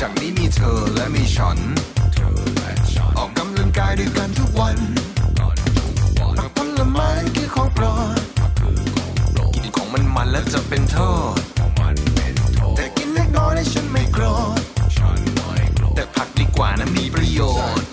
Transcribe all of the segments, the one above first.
จากนี้มีเธอและมีฉัน ออกกำลังกายด้วยกันทุกวันผักผลไม้คือของโปรดกินของมันมันแล้วจะเป็นโทษ แต่กินเล็กน้อยและฉันไม่โกรธแต่ผักดีกว่านะมีประโยชน์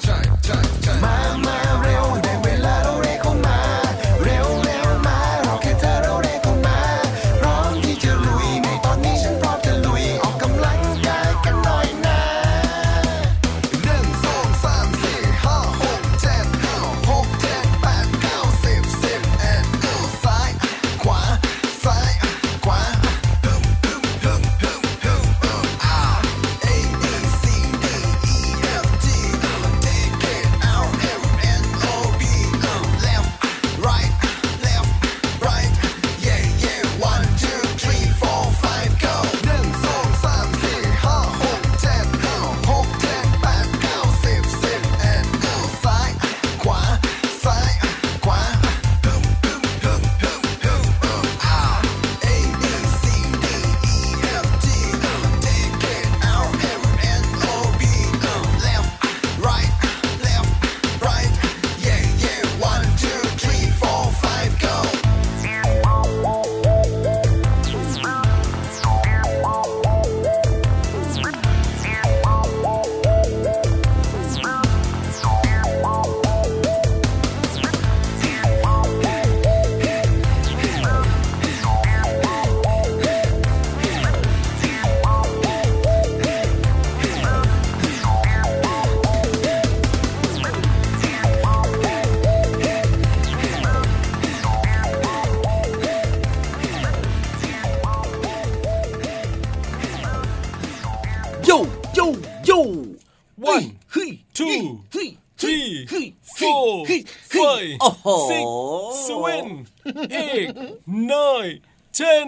nine ten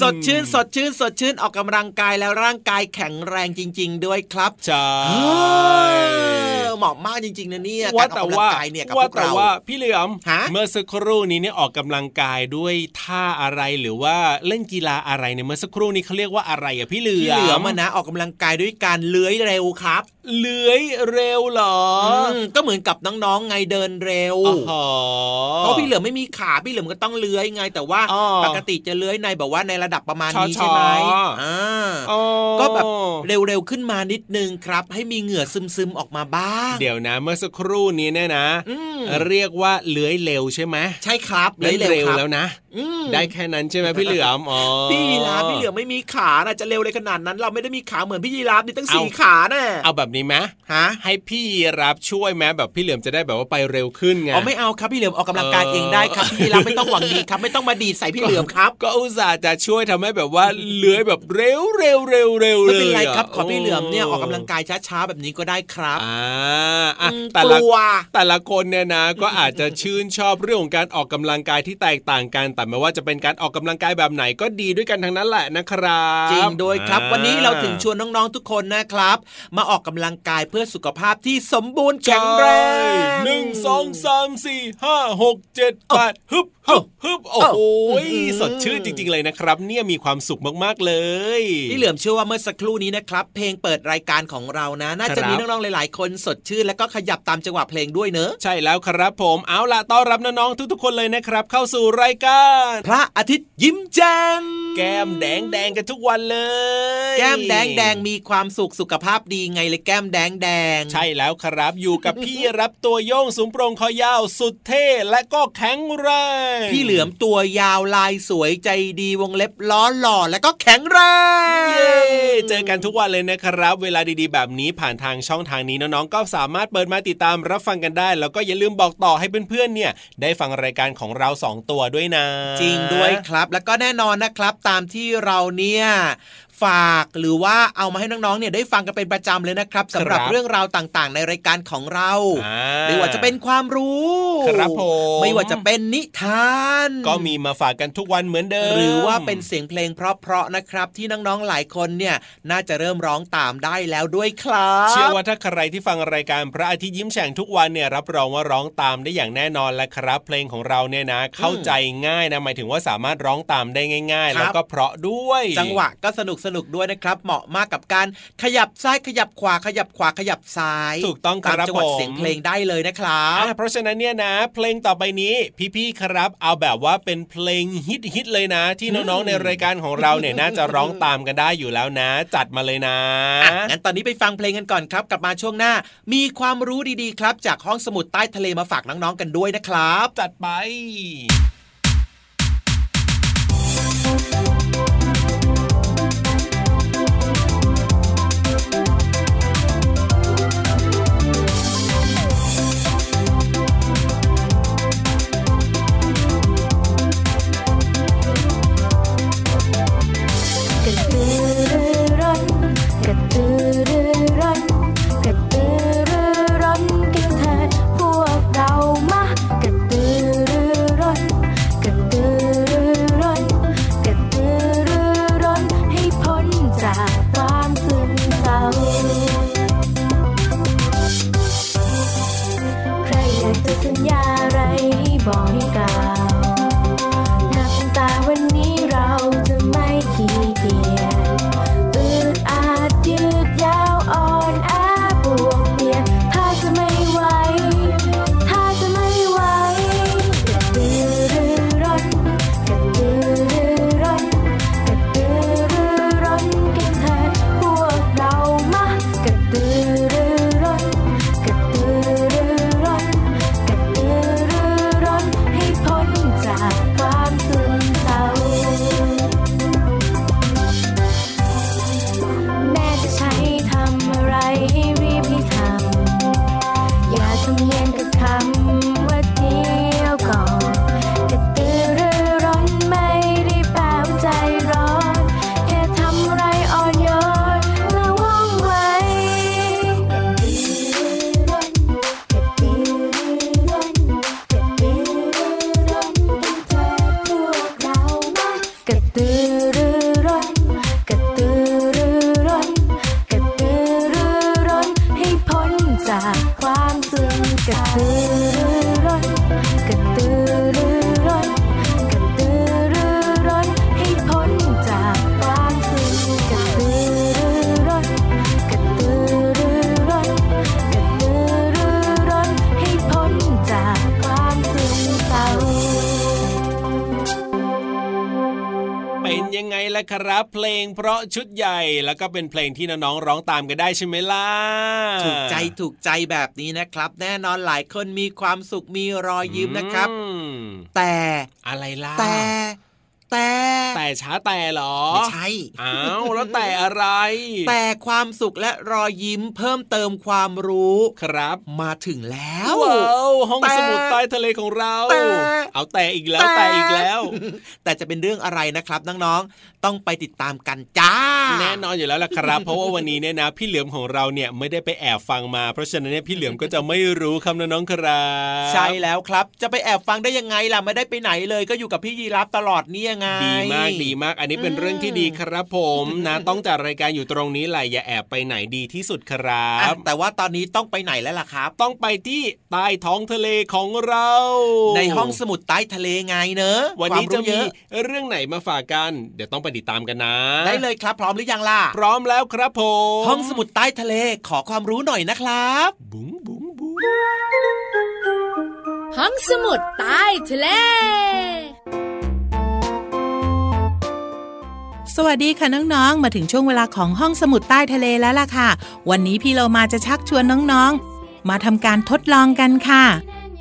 สดชื่น สดชื่น สดชื่นออกกำลังกายแล้วร่างกายแข็งแรงจริง ๆ ด้วยครับใช่เออเหมาะมากจริงๆนะเนี่ยว่าการอแต่อกกำลัว่างกายเนี่ยกับพว่าวกแต่เราว่าพี่เหลือมฮะเมื่อสักครู่นี้เนี่ยออกกำลังกายด้วยท่าอะไรหรือว่าเล่นกีฬาอะไรเนี่ยเมื่อสักครู่นี้เขาเรียกว่าอะไรอะพี่เหลือมที่เหลือมานะออกกำลังกายด้วยการเลื้อยเร็วครับเลื้อยเร็วเหรอมก็เหมือนกับน้องๆไงเดินเร็วอ๋อเพราะพี่เหลือมไม่มีขาพี่เหลือมก็ต้องเลื้อยไง แต่ว่าอ๋อปกติจะเลื้อยในแบบว่าในระดับประมาณนี้ชอๆใช่ไหมอ่าอ๋อก็แบบเร็วๆขึ้นมานิดนึงครับ ให้มีเหงื่อซึมๆออกมาบ้าง เดี๋ยวนะเมื่อสักครู่นี้เนี่ยนะอืมเรียกว่าเลื้อยเร็วใช่ไหมใช่ครับเลื้อยเร็วครับแล้วนะอืมได้แค่นั้นใช่ไหมพี่เหลือมอ๋อพี่ยีราฟพี่เหลือมไม่มีขาน่ะจะเร็วเลยขนาดนั้น เราไม่ได้มีขาเหมือนพี่ยีราฟนี่ตั้งสี่เอาขาแน่เอาแบบนี้ไหมฮะให้พี่รับช่วยไหมแบบพี่เหลือมจะได้แบบว่าไปเร็วขึ้นไงอ๋อไม่เอาครับพี่เหลือมออกกำลังกายเออเองได้ครับพี่ยีราฟไม่ต้องหวังดีครับไม่ต้องมาดีดใส่พี่เหลือมครับ ก็อุตส่าห์จะช่วยทำให้แบบว่าเลื้อยแบบเร็วเร็วเร็วเร็วไม่เลยเป็นไระครับขอพี่เหลือมเนี่ยออกกำลังกายช้าๆแบบนี้ก็ได้ครับอ่าอะอืมแต่กละลัวแต่ละคนเนี่ยนะ ก็อาจจะชื่นชอบเรื่องของการออกกำลังกายที่แตกต่างกันแต่ไม่ว่าจะเป็นการออกกำลังกายแบบไหนก็ดีด้วยกันทั้งนั้นแหละนะครับ จริงด้วยครับอ่วันนี้เราถึงชวนน้องๆทุกคนนะครับ มาออกกำลังกายเพื่อสุขภาพที่สมบูรณ์แข็งแรงหนึ่งสองสามสี่ห้าหกเจ็ดแปดฮึบฮึบฮึบโอ้โหสดชื่นจริง ๆ เลยนะครับ เนี่ยมีความสุขมากๆเลยพี่เหลือมเชื่อว่าเมื่อสักครู่นี้นะครับ เพลงเปิดรายการของเรานะ น่าจะครับมีน้องๆหลาย ๆ คนสดชื่น แล้วก็ขยับตามจังหวะเพลงด้วยเนอะใช่แล้วครับผมเอาล่ะต้อนรับน้องๆทุกๆคนเลยนะครับ เข้าสู่รายการ พระอาทิตย์ยิ้มแจ้งแก้มแดงแดงๆกันทุกวันเลย แก้มแดงแดงมีความสุขสุขภาพดีไงเลยแก้มแดงแดงใช่แล้วครับอยู่กับพี่รับตัวโยงสูงโปร่งคอยาวสุดเท่และก็แข็งแรงพี่เหลือมตัวยาวลายสวยใจดีวงเล็บล้อหล่อแล้วก็แข็งแรงเย้เจอกันทุกวันเลยนะครับ เวลาดีๆ แบบนี้ผ่านทางช่องทางนี้น้องๆก็สามารถเปิดมาติดตามรับฟังกันได้ แล้วก็อย่าลืมบอกต่อให้เพื่อนๆเนี่ย ได้ฟังรายการของเราสองตัวด้วยนะ จริงด้วยครับ แล้วก็แน่นอนนะครับตามที่เราเนี่ย ฝากหรือว่าเอามาให้น้องๆเนี่ยได้ฟังกันเป็นประจำเลยนะครับสำหรับครับเรื่องราวต่างๆ ในรายการของเราอ่าไม่ว่าจะเป็นความรู้ครับผมไม่ว่าจะเป็นนิทาน ก็มีมาฝากกันทุกวันเหมือนเดิมหรือว่าเป็นเสียงเพลงเพราะๆนะครับ ที่น้องๆหลายคนเนี่ยน่าจะเริ่มร้องตามได้แล้วด้วยครับ เชื่อว่าถ้าใครที่ฟังรายการพระอาทิตย์ยิ้มแฉ่งทุกวันเนี่ยรับรองว่าร้องตามได้อย่างแน่นอนแล้วครับ เพลงของเราเนี่ยนะ เข้าใจง่ายนะหมายถึงว่าสามารถร้องตามได้ง่าย ๆ แล้วก็เพราะด้วย จังหวะก็สนุกสนุกด้วยนะครับ เหมาะมากกับการขยับซ้ายขยับขวาขยับขวาขยับซ้าย ถูกต้องคตามรับจังหวะผมเสียงเพลงได้เลยนะครับอะเพราะฉะนั้นเนี่ยนะ เพลงต่อไปนี้พี่ๆครับ เอาแบบว่าเป็นเพลงฮิตๆเลยนะ ที่น้องๆในรายการของเราเนี่ยน่าจะร้องตามกันได้อยู่แล้วนะ จัดมาเลยนะอะงั้นตอนนี้ไปฟังเพลงกันก่อนครับกลับมาช่วงหน้า มีความรู้ดีๆครับ จากห้องสมุดใต้ทะเลมาฝากน้องๆกันด้วยนะครับ จัดไป สัญญาอะไรบอกให้กล่าว งเพราะชุดใหญ่แล้วก็เป็นเพลงที่น้องๆร้องตามกันได้ใช่ไหมล่ะถูกใจถูกใจแบบนี้นะครับ แน่นอนหลายคนมีความสุขมีรอยยิ้มนะครับอืมแต่อะไรล่ะแต่ แต่แต่ช้าแต่เหรอไม่ใช่อ้าวแล้วแต่อะไร แต่ความสุขและรอยยิ้มเพิ่มเติมความรู้ครับ มาถึงแล้วว้าวห้องแต่สมุดใต้ทะเลของเราแต่เอาแต่อีกแล้วแต่อีกแล้ว แต่จะเป็นเรื่องอะไรนะครับน้องๆต้องไปติดตามกันจ้า แน่นอนอยู่แล้วล่ะครับ เพราะว่าวันนี้เนี่ยนะ พี่เหลือมของเราเนี่ยไม่ได้ไปแอบฟังมา เพราะฉะนั้นเนี่ยพี่เหลือมก็จะไม่รู้คำน้องๆครับใช่แล้วครับ จะไปแอบฟังได้ยังไงล่ะไม่ได้ไปไหนเลยก็อยู่กับพี่ยีรับตลอดเนี่ยไง ดีมากดีมาก อันนี้เป็นอืมเรื่องที่ดีครับผมนะต้องจัดรายการอยู่ตรงนี้แหละอย่าแอบไปไหนดีที่สุดครัอะบแต่ว่าตอนนี้ต้องไปไหนแล้วล่ะครับ ต้องไปที่ใต้ท้องทะเลของเรา ในห้องสมุดใต้ทะเลไงเนอะวันนี้ควาจะรู้เยมีอะเรื่องไหนมาฝากกัน เดี๋ยวต้องไปติดตามกันนะ ได้เลยครับ พร้อมหรือยังล่ะ พร้อมแล้วครับผมห้องสมุดใต้ทะเลขอความรู้หน่อยนะครับ บุ๋งบุ๋งบุ๋งห้องสมุดใต้ทะเล สวัสดีค่ะน้องๆ มาถึงช่วงเวลาของห้องสมุดใต้ทะเลแล้วล่ะค่ะ วันนี้พี่เรามาจะชักชวนน้องๆ มาทำการทดลองกันค่ะ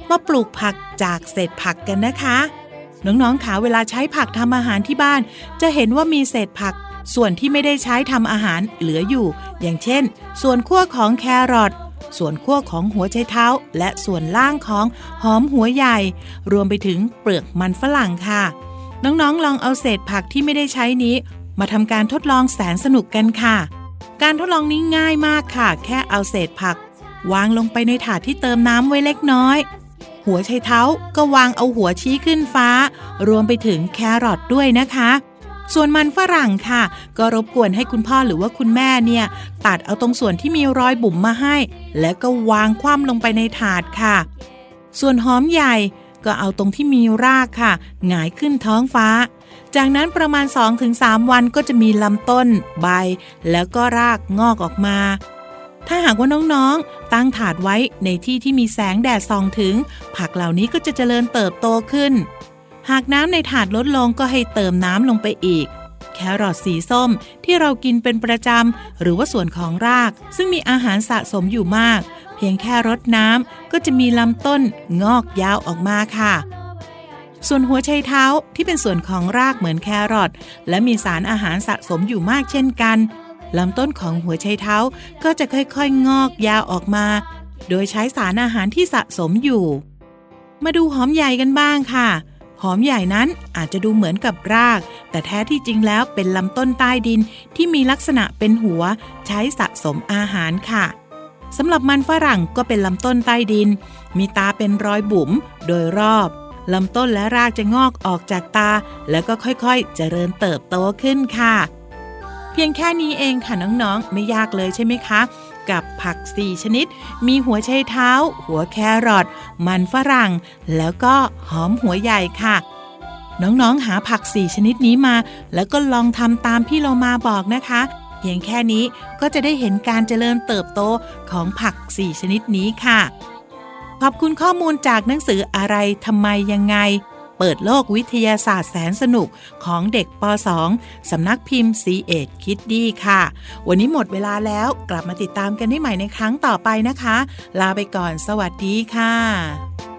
มาปลูกผักจากเศษผักกันนะคะ น้องๆคะเวลาใช้ผักทำอาหารที่บ้าน จะเห็นว่ามีเศษผัก ส่วนที่ไม่ได้ใช้ทำอาหารเหลืออยู่ อย่างเช่น ส่วนขั้วของแครอทส่วนขั้วของหัวไชเท้า และส่วนล่างของหอมหัวใหญ่ รวมไปถึงเปลือกมันฝรั่งค่ะ น้องๆ ลองเอาเศษผักที่ไม่ได้ใช้นี้ มาทำการทดลองแสนสนุกกันค่ะ การทดลองนี้ง่ายมากค่ะ แค่เอาเศษผัก วางลงไปในถาดที่เติมน้ำไว้เล็กน้อย หัวไชเท้าก็วางเอาหัวชี้ขึ้นฟ้า รวมไปถึงแครอทด้วยนะคะ ส่วนมันฝรั่งค่ะ ก็รบกวนให้คุณพ่อหรือว่าคุณแม่เนี่ย ตัดเอาตรงส่วนที่มีรอยบุ๋มมาให้ แล้วก็วางคว่ำลงไปในถาดค่ะ ส่วนหอมใหญ่ก็เอาตรงที่มีรากค่ะ หงายขึ้นท้องฟ้า จากนั้นประมาณ 2-3 วันก็จะมีลำต้น ใบ แล้วก็รากงอกออกมา ถ้าหากว่าน้องๆ ตั้งถาดไว้ในที่ที่มีแสงแดดส่องถึง ผักเหล่านี้ก็จะเจริญเติบโตขึ้น หากน้ำในถาดลดลงก็ให้เติมน้ำลงไปอีก แครอทสีส้มที่เรากินเป็นประจำ หรือว่าส่วนของราก ซึ่งมีอาหารสะสมอยู่มาก เพียงแค่รดน้ำก็จะมีลำต้นงอกยาวออกมาค่ะ ส่วนหัวไชเท้าที่เป็นส่วนของรากเหมือนแครอทและมีสารอาหารสะสมอยู่มากเช่นกันลำต้นของหัวไชเท้าก็จะค่อยๆ งอกยาวออกมา โดยใช้สารอาหารที่สะสมอยู่ มาดูหอมใหญ่กันบ้างค่ะ หอมใหญ่นั้นอาจจะดูเหมือนกับราก แต่แท้ที่จริงแล้วเป็นลำต้นใต้ดินที่มีลักษณะเป็นหัว ใช้สะสมอาหารค่ะสำหรับมันฝรั่งก็เป็นลำต้นใต้ดิน มีตาเป็นรอยบุ๋มโดยรอบ ลำต้นและรากจะงอกออกจากตา แล้วก็ค่อยๆ เจริญเติบโตขึ้นค่ะ เพียงแค่นี้เองค่ะน้องๆ ไม่ยากเลยใช่ไหมคะ กับผัก 4 ชนิด มีหัวไชเท้า หัวแครอทมันฝรั่ง แล้วก็หอมหัวใหญ่ค่ะน้องๆ หาผัก 4 ชนิดนี้มา แล้วก็ลองทำตามพี่โลมาบอกนะคะ เพียงแค่นี้ก็จะได้เห็นการเจริญเติบโตของผัก 4 ชนิดนี้ค่ะ ขอบคุณข้อมูลจากหนังสืออะไรทำไมยังไง เปิดโลกวิทยาศาสตร์แสนสนุกของเด็กป .2 สำนักพิมพ์ c ีเอ็ดคิดดีค่ะ วันนี้หมดเวลาแล้วกลับมาติดตามกันได้ใหม่ในครั้งต่อไปนะคะ ลาไปก่อนสวัสดีค่ะ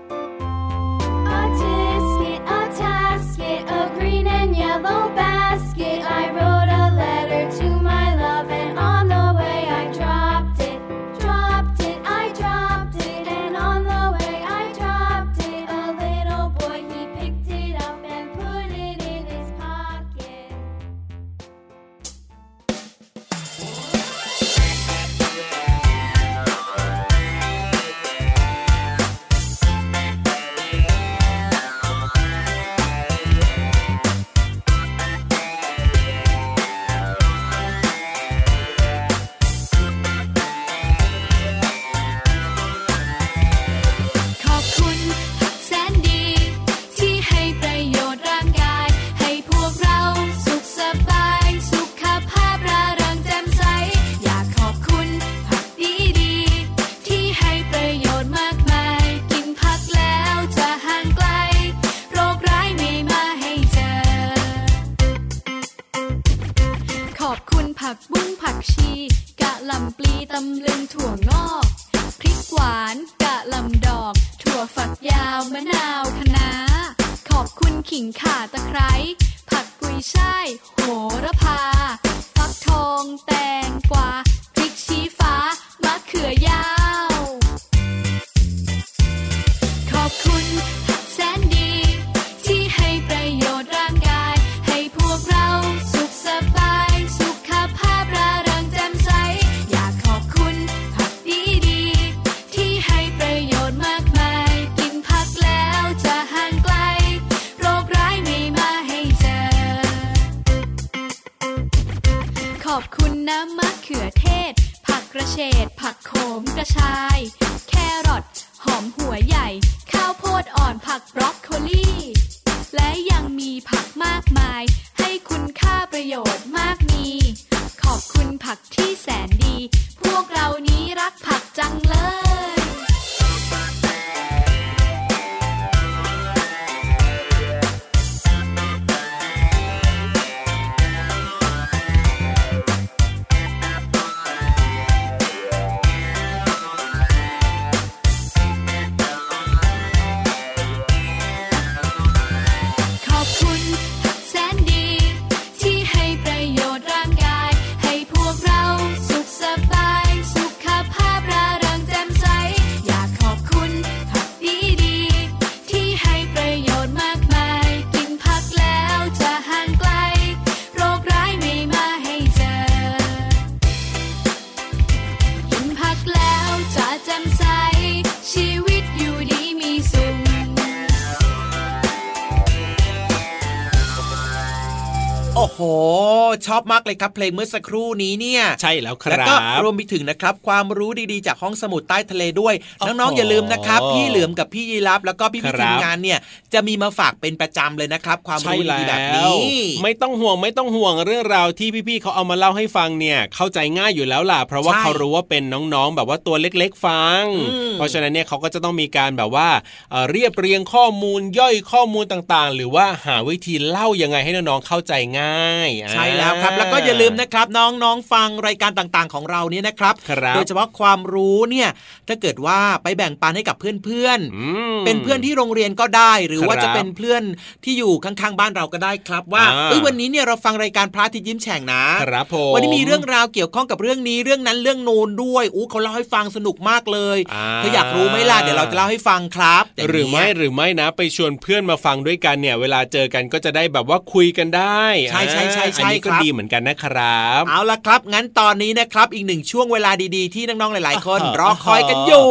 ครับเพลงเมื่อสักครู่นี้เนี่ยใช่แล้วคแล้วรัก็บรวมไปถึงนะครับความรู้ดีๆจากห้องสมุดใต้ทะเลด้วยโอ้โหน้องๆอย่าลืมนะครับ พี่เหลือมกับพี่ยีรับแล้วก็พี่ครัพี่บทีมงานเนี่ยจะมีมาฝากเป็นประจำเลยนะครับ ความใช่รู้แล้ดีๆแบบวนี้ไม่ต้องห่วงไม่ต้องห่วงเรื่องราวที่พี่ๆเขาเอามาเล่าให้ฟังเนี่ยเข้าใจง่ายอยู่แล้วล่ะ เพราะว่าใช่เขารู้ว่าเป็นน้องๆ แบบว่าตัวเล็กๆฟังอืมเพราะฉะนั้นเนี่ยเขาก็จะต้องมีการแบบว่าเอ่อเรียบเรียงข้อมูลย่อยข้อมูลต่างๆ หรือว่าหาวิธีเล่ายังไงให้น้องๆเข้าใจง่าย ใช่แล้วครับแล้วก็อย่าลืมนะครับน้องๆฟังรายการต่างๆ ของเราเนี่ยนะครับครับโดยเฉพาะความรู้เนี่ยถ้าเกิดว่าไปแบ่งปันให้กับเพื่อนอืมๆเป็นเพื่อนที่โรงเรียนก็ได้หรือว่าครับจะเป็นเพื่อนที่อยู่ข้างๆบ้านเราก็ได้ครับว่าอ่าเอ้ยวันนี้เนี่ยเราฟังรายการพระอาทิตย์ยิ้มแฉ่งนะครับผมวันนี้มีเรื่องราวเกี่ยวข้องกับเรื่องนี้เรื่องนั้นเรื่องนูนด้วยอู้เขาเล่าให้ฟังสนุกมากเลยอ่าถ้าอยากรู้ไหมล่ะเดี๋ยวเราจะเล่าให้ฟังครับย่างหรือไม่เงี้ยหรือไม่นะ ไปชวนเพื่อนมาฟังด้วยกันเนี่ย เวลาเจอกันก็จะได้แบบว่าคุยกันได้ ใช่ใช่ใช่ใช่อันนี้ก็ครับดีเหมือนกันนะครับ เอาละครับ งั้นตอนนี้นะครับอีกหนึ่งช่วงเวลาดีๆ ที่น้องๆหลาย ๆ คนอ่ารอคอยกันอยู่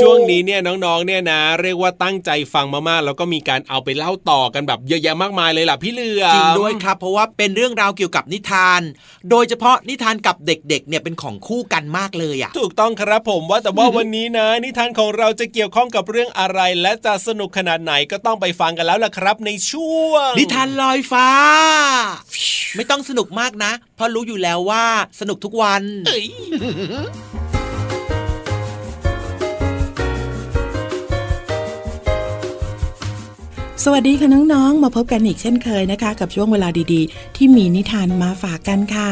ช่วงนี้เนี่ยน้องๆเนี่ยนะ เรียกว่าตั้งใจฟังมากๆแล้วก็มีการเอาไปเล่าต่อกันแบบเยอะแยะมากมายเลยล่ะพี่เหลือมจริงด้วยครับ เพราะว่าเป็นเรื่องราวเกี่ยวกับนิทาน โดยเฉพาะนิทานกับเด็กๆ เนี่ยเป็นของคู่กันมากเลยอะถูกต้องครับผมว่าแต่ว่าวันนี้นะ นิทานของเราจะเกี่ยวข้องกับเรื่องอะไร และจะสนุกขนาดไหนก็ต้องไปฟังกันแล้วล่ะครับ ในช่วง นิทานลอยฟ้า ไม่ต้องสนุกมากนะเพราะรู้อยู่แล้วว่าสนุกทุกวันเอ้ยสวัสดีค่ะน้องๆ มาพบกันอีกเช่นเคยนะคะ กับช่วงเวลาดีๆ ที่มีนิทานมาฝากกันค่ะ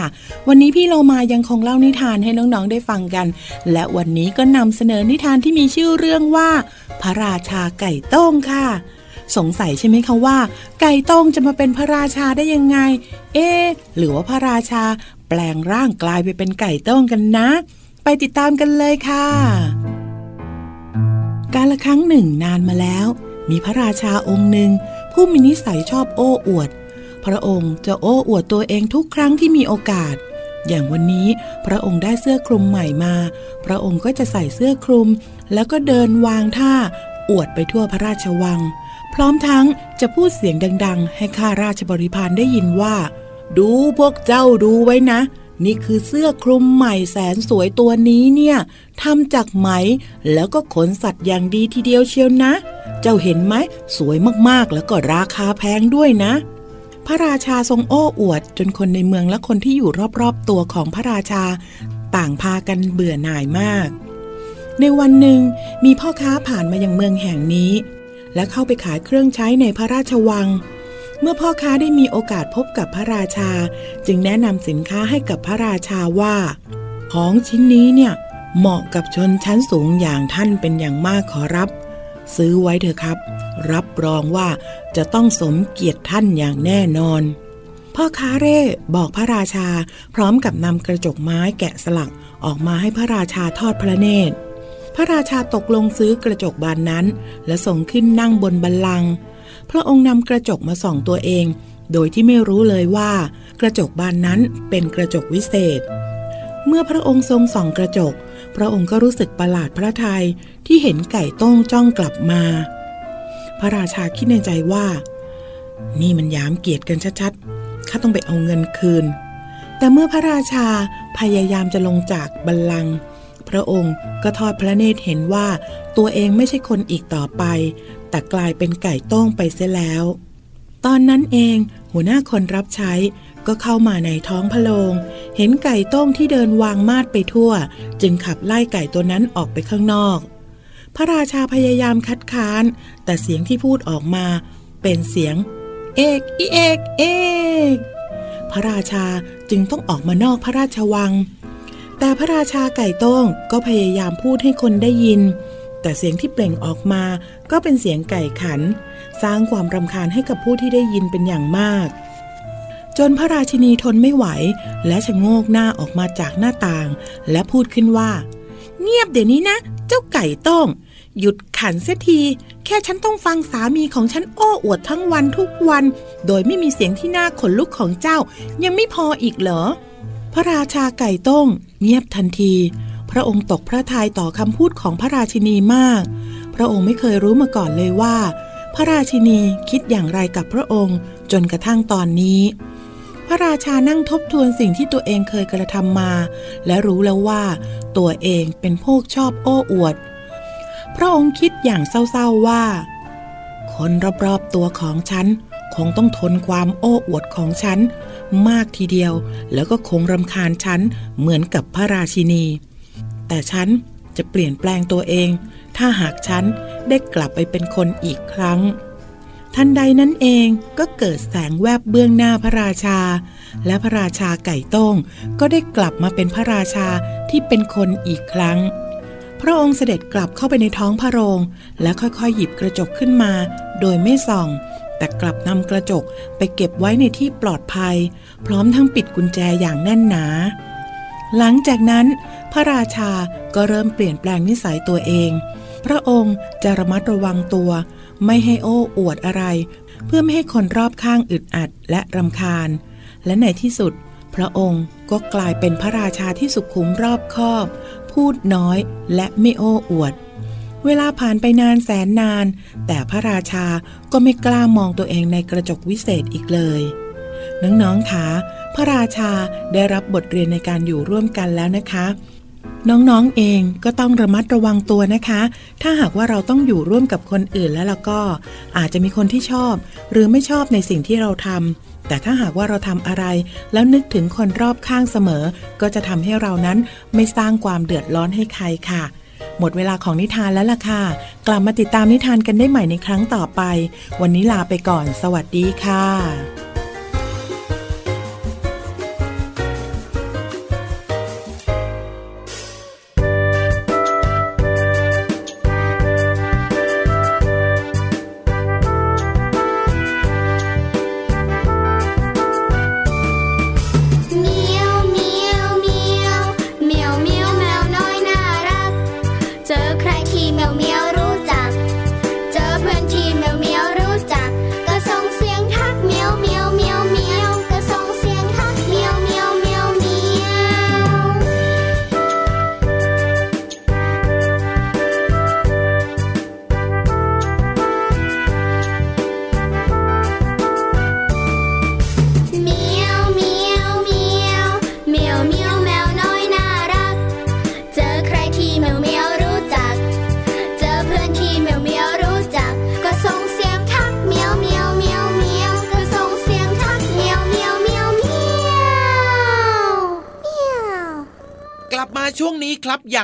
วันนี้พี่เรามายังคงเล่านิทานให้น้องๆได้ฟังกัน และวันนี้ก็นำเสนอนิทานที่มีชื่อเรื่องว่า พระราชาไก่โต้งค่ะ สงสัยใช่ไหมคะว่า ไก่ต้งจะมาเป็นพระราชาได้ยังไง เอ๊หรือว่าพระราชา แปลงร่างกลายไปเป็นไก่ต้งกันนะ ไปติดตามกันเลยค่ะ การละครั้งหนึ่งนานมาแล้ว มีพระราชาองค์หนึ่ง ผู้มีนิสัยชอบโอ้อวด พระองค์จะโอ้อวดตัวเองทุกครั้งที่มีโอกาสอย่างวันนี้พระองค์ได้เสื้อคลุมใหม่มา พระองค์ก็จะใส่เสื้อคลุม แล้วก็เดินวางท่า อวดไปทั่วพระราชวัง ร้อมทั้งจะพูดเสียงดัง ๆ ให้ข้าราชบริพารได้ยินว่า ดูพวกเจ้าดูไว้นะ นี่คือเสื้อคลุมใหม่แสนสวยตัวนี้เนี่ยทำจากไหมแล้วก็ขนสัตว์อย่างดีทีเดียวเชียวนะ เจ้าเห็นไหมสวยมากๆแล้วก็ราคาแพงด้วยนะพระราชาทรงโอ้อวด จนคนในเมืองและคนที่อยู่รอบๆ ตัวของพระราชา ต่างพากันเบื่อหน่ายมาก ในวันหนึ่งมีพ่อค้าผ่านมายังเมืองแห่งนี้ และเข้าไปขายเครื่องใช้ในพระราชวัง เมื่อพ่อค้าได้มีโอกาสพบกับพระราชา จึงแนะนำสินค้าให้กับพระราชาว่า ของชิ้นนี้เนี่ยเหมาะกับชนชั้นสูงอย่างท่านเป็นอย่างมากขอรับ ซื้อไว้เถอะครับ รับรองว่าจะต้องสมเกียรติท่านอย่างแน่นอน พ่อค้าเร่บอกพระราชา พร้อมกับนำกระจกไม้แกะสลักออกมาให้พระราชาทอดพระเนตร พระราชาตกลงซื้อกระจกบานนั้น และส่งขึ้นนั่งบนบัลลังก์พระองค์นำกระจกมาส่องตัวเอง โดยที่ไม่รู้เลยว่า กระจกบานนั้นเป็นกระจกวิเศษ เมื่อพระองค์ทรงส่องกระจก พระองค์ก็รู้สึกประหลาดพระทัยที่เห็นไก่ต้งจ้องกลับมา พระราชาคิดในใจว่า นี่มันยามเกียรติกันชัดๆข้าต้องไปเอาเงินคืน แต่เมื่อพระราชาพยายามจะลงจากบัลลังก์ พระองค์ก็ทอดพระเนตรเห็นว่าตัวเองไม่ใช่คนอีกต่อไป แต่กลายเป็นไก่โต้งไปเสียแล้ว ตอนนั้นเองหัวหน้าคนรับใช้ก็เข้ามาในท้องพระโลงเห็นไก่ต้งที่เดินวางมาดไปทั่ว จึงขับไล่ไก่ตัวนั้นออกไปข้างนอก พระราชาพยายามคัดค้าน แต่เสียงที่พูดออกมาเป็นเสียง เอกอีเอกเอกพระราชาจึงต้องออกมานอกพระราชวัง แต่พระราชาไก่ต้งก็พยายามพูดให้คนได้ยิน แต่เสียงที่เปล่งออกมาก็เป็นเสียงไก่ขัน สร้างความรำคาญให้กับผู้ที่ได้ยินเป็นอย่างมาก จนพระราชินีทนไม่ไหว และชะโงกหน้าออกมาจากหน้าต่าง และพูดขึ้นว่า เงียบเดี๋ยวนี้นะ เจ้าไก่ต้งหยุดขันเสียที แค่ฉันต้องฟังสามีของฉันโอ้อวดทั้งวันทุกวัน โดยไม่มีเสียงที่น่าขนลุกของเจ้า ยังไม่พออีกเหรอ พระราชาไก่ต้ง เงียบทันที พระองค์ตกพระทัยต่อคำพูดของพระราชินีมาก พระองค์ไม่เคยรู้มาก่อนเลยว่า พระราชินีคิดอย่างไรกับพระองค์ จนกระทั่งตอนนี้ พระราชานั่งทบทวนสิ่งที่ตัวเองเคยกระทำมา และรู้แล้วว่า ตัวเองเป็นพวกชอบโอ้อวด พระองค์คิดอย่างเศร้าๆว่า คนรอบๆตัวของฉันคงต้องทนความโอ้อวดของฉัน มากทีเดียว แล้วก็คงรำคาญฉันเหมือนกับพระราชินี แต่ฉันจะเปลี่ยนแปลงตัวเอง ถ้าหากฉันได้กลับไปเป็นคนอีกครั้ง ทันใดนั้นเองก็เกิดแสงแวบเบื้องหน้าพระราชา และพระราชาไก่ต้ง ก็ได้กลับมาเป็นพระราชาที่เป็นคนอีกครั้งพระองค์เสด็จกลับเข้าไปในท้องพระโรง และค่อยๆ หยิบกระจกขึ้นมา โดยไม่ส่อง แต่กลับนำกระจกไปเก็บไว้ในที่ปลอดภัย พร้อมทั้งปิดกุญแจอย่างแน่นหนา หลังจากนั้น พระราชาก็เริ่มเปลี่ยนแปลงนิสัยตัวเอง พระองค์จะระมัดระวังตัว ไม่ให้โอ้อวดอะไร เพื่อไม่ให้คนรอบข้างอึดอัดและรำคาญ และในที่สุด พระองค์ก็กลายเป็นพระราชาที่สุขุมรอบคอบ พูดน้อยและไม่โอ้อวด เวลาผ่านไปนานแสนนาน แต่พระราชาก็ไม่กล้ามองตัวเองในกระจกวิเศษอีกเลย น้องๆคะพระราชาได้รับบทเรียนในการอยู่ร่วมกันแล้วนะคะ น้องๆเองก็ต้องระมัดระวังตัวนะคะ ถ้าหากว่าเราต้องอยู่ร่วมกับคนอื่นแล้วเราก็ อาจจะมีคนที่ชอบ หรือไม่ชอบในสิ่งที่เราทำแต่ถ้าหากว่าเราทำอะไร แล้วนึกถึงคนรอบข้างเสมอ ก็จะทำให้เรานั้นไม่สร้างความเดือดร้อนให้ใครค่ะ หมดเวลาของนิทานแล้วล่ะค่ะ กลับมาติดตามนิทานกันได้ใหม่ในครั้งต่อไป วันนี้ลาไปก่อน สวัสดีค่ะ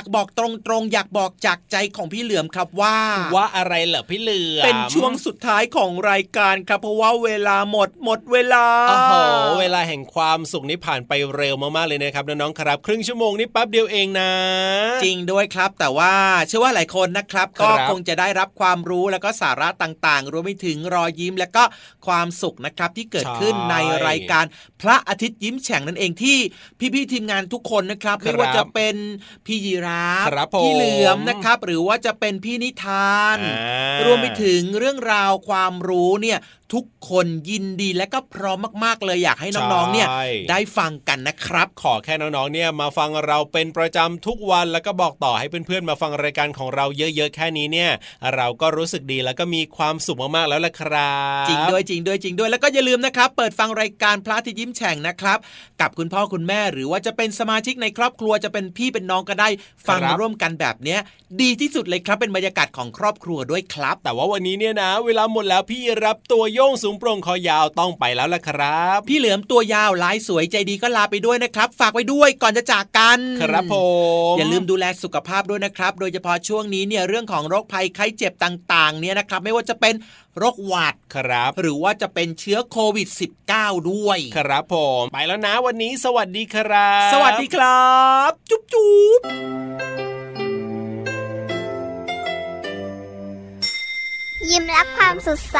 บอยากบอกตรงๆ อยากบอกจากใจของพี่เหลือมครับว่า ว่าอะไรเหรอพี่เหลือมเป็นช่วงสุดท้ายของรายการครับเพราะว่าเวลาหมดหมดเวลาโอ้โหเวลาแห่งความสุขนี่ผ่านไปเร็วมากๆเลยนะครับน้องๆครับ ครึ่งชั่วโมงนี่แป๊บเดียวเองนะ จริงด้วยครับแต่ว่าเชื่อว่าหลายคนนะครับครัก็บคงจะได้รับความรู้แล้วก็สาระต่างๆ รวมไปถึงรอยยิ้มและก็ความสุขนะครับที่เกิดขึ้นในรายการพระอาทิตย์ยิ้มแฉ่งนั่นเองที่พี่ๆทีมงานทุกคนนะครับครับไม่ว่าจะเป็นพี่ยีราฟครับผมพี่เหลือมนะครับ หรือว่าจะเป็นพี่นิทานอ่ารวมไปถึงเรื่องราวความรู้เนี่ยทุกคนยินดีและก็พร้อมมากๆ เลยอยากให้น้องๆ เนี่ยใช่ได้ฟังกันนะครับ ขอแค่น้องๆ เนี่ยมาฟังเราเป็นประจำทุกวันแล้วก็บอกต่อให้เพื่อนๆ มาฟังรายการของเราเยอะๆ แค่นี้เนี่ย เราก็รู้สึกดีแล้วก็มีความสุขมากๆ แล้วล่ะครับ จริงด้วยจริงด้วยจริงด้วยแล้วก็อย่าลืมนะครับ เปิดฟังรายการพระอาทิตย์ยิ้มแฉ่งนะครับ กับคุณพ่อคุณแม่หรือว่าจะเป็นสมาชิกในครอบครัวจะเป็นพี่เป็นน้องก็ได้ฟังครับร่วมกันแบบเนี้ยดีที่สุดเลยครับเป็นบรรยากาศของครอบครัวด้วยครับ แต่ว่าวันนี้เนี่ยนะ เวลาหมดแล้วพี่รับตัวโยงสูงโปร่งคอยาวต้องไปแล้วล่ะครับ พี่เหลือมตัวยาวลายสวยใจดีก็ลาไปด้วยนะครับ ฝากไว้ด้วยก่อนจะจากกัน ครับผมอย่าลืมดูแลสุขภาพด้วยนะครับ โดยเฉพาะช่วงนี้เนี่ยเรื่องของโรคภัยไข้เจ็บต่างๆ เนี่ยนะครับ ไม่ว่าจะเป็นโรคหวัดครับ หรือว่าจะเป็นเชื้อโควิด -19 ด้วย ครับผม ไปแล้วนะวันนี้ สวัสดีครับ สวัสดีครับ จุ๊บจุ๊บยิ้มรับความสดใส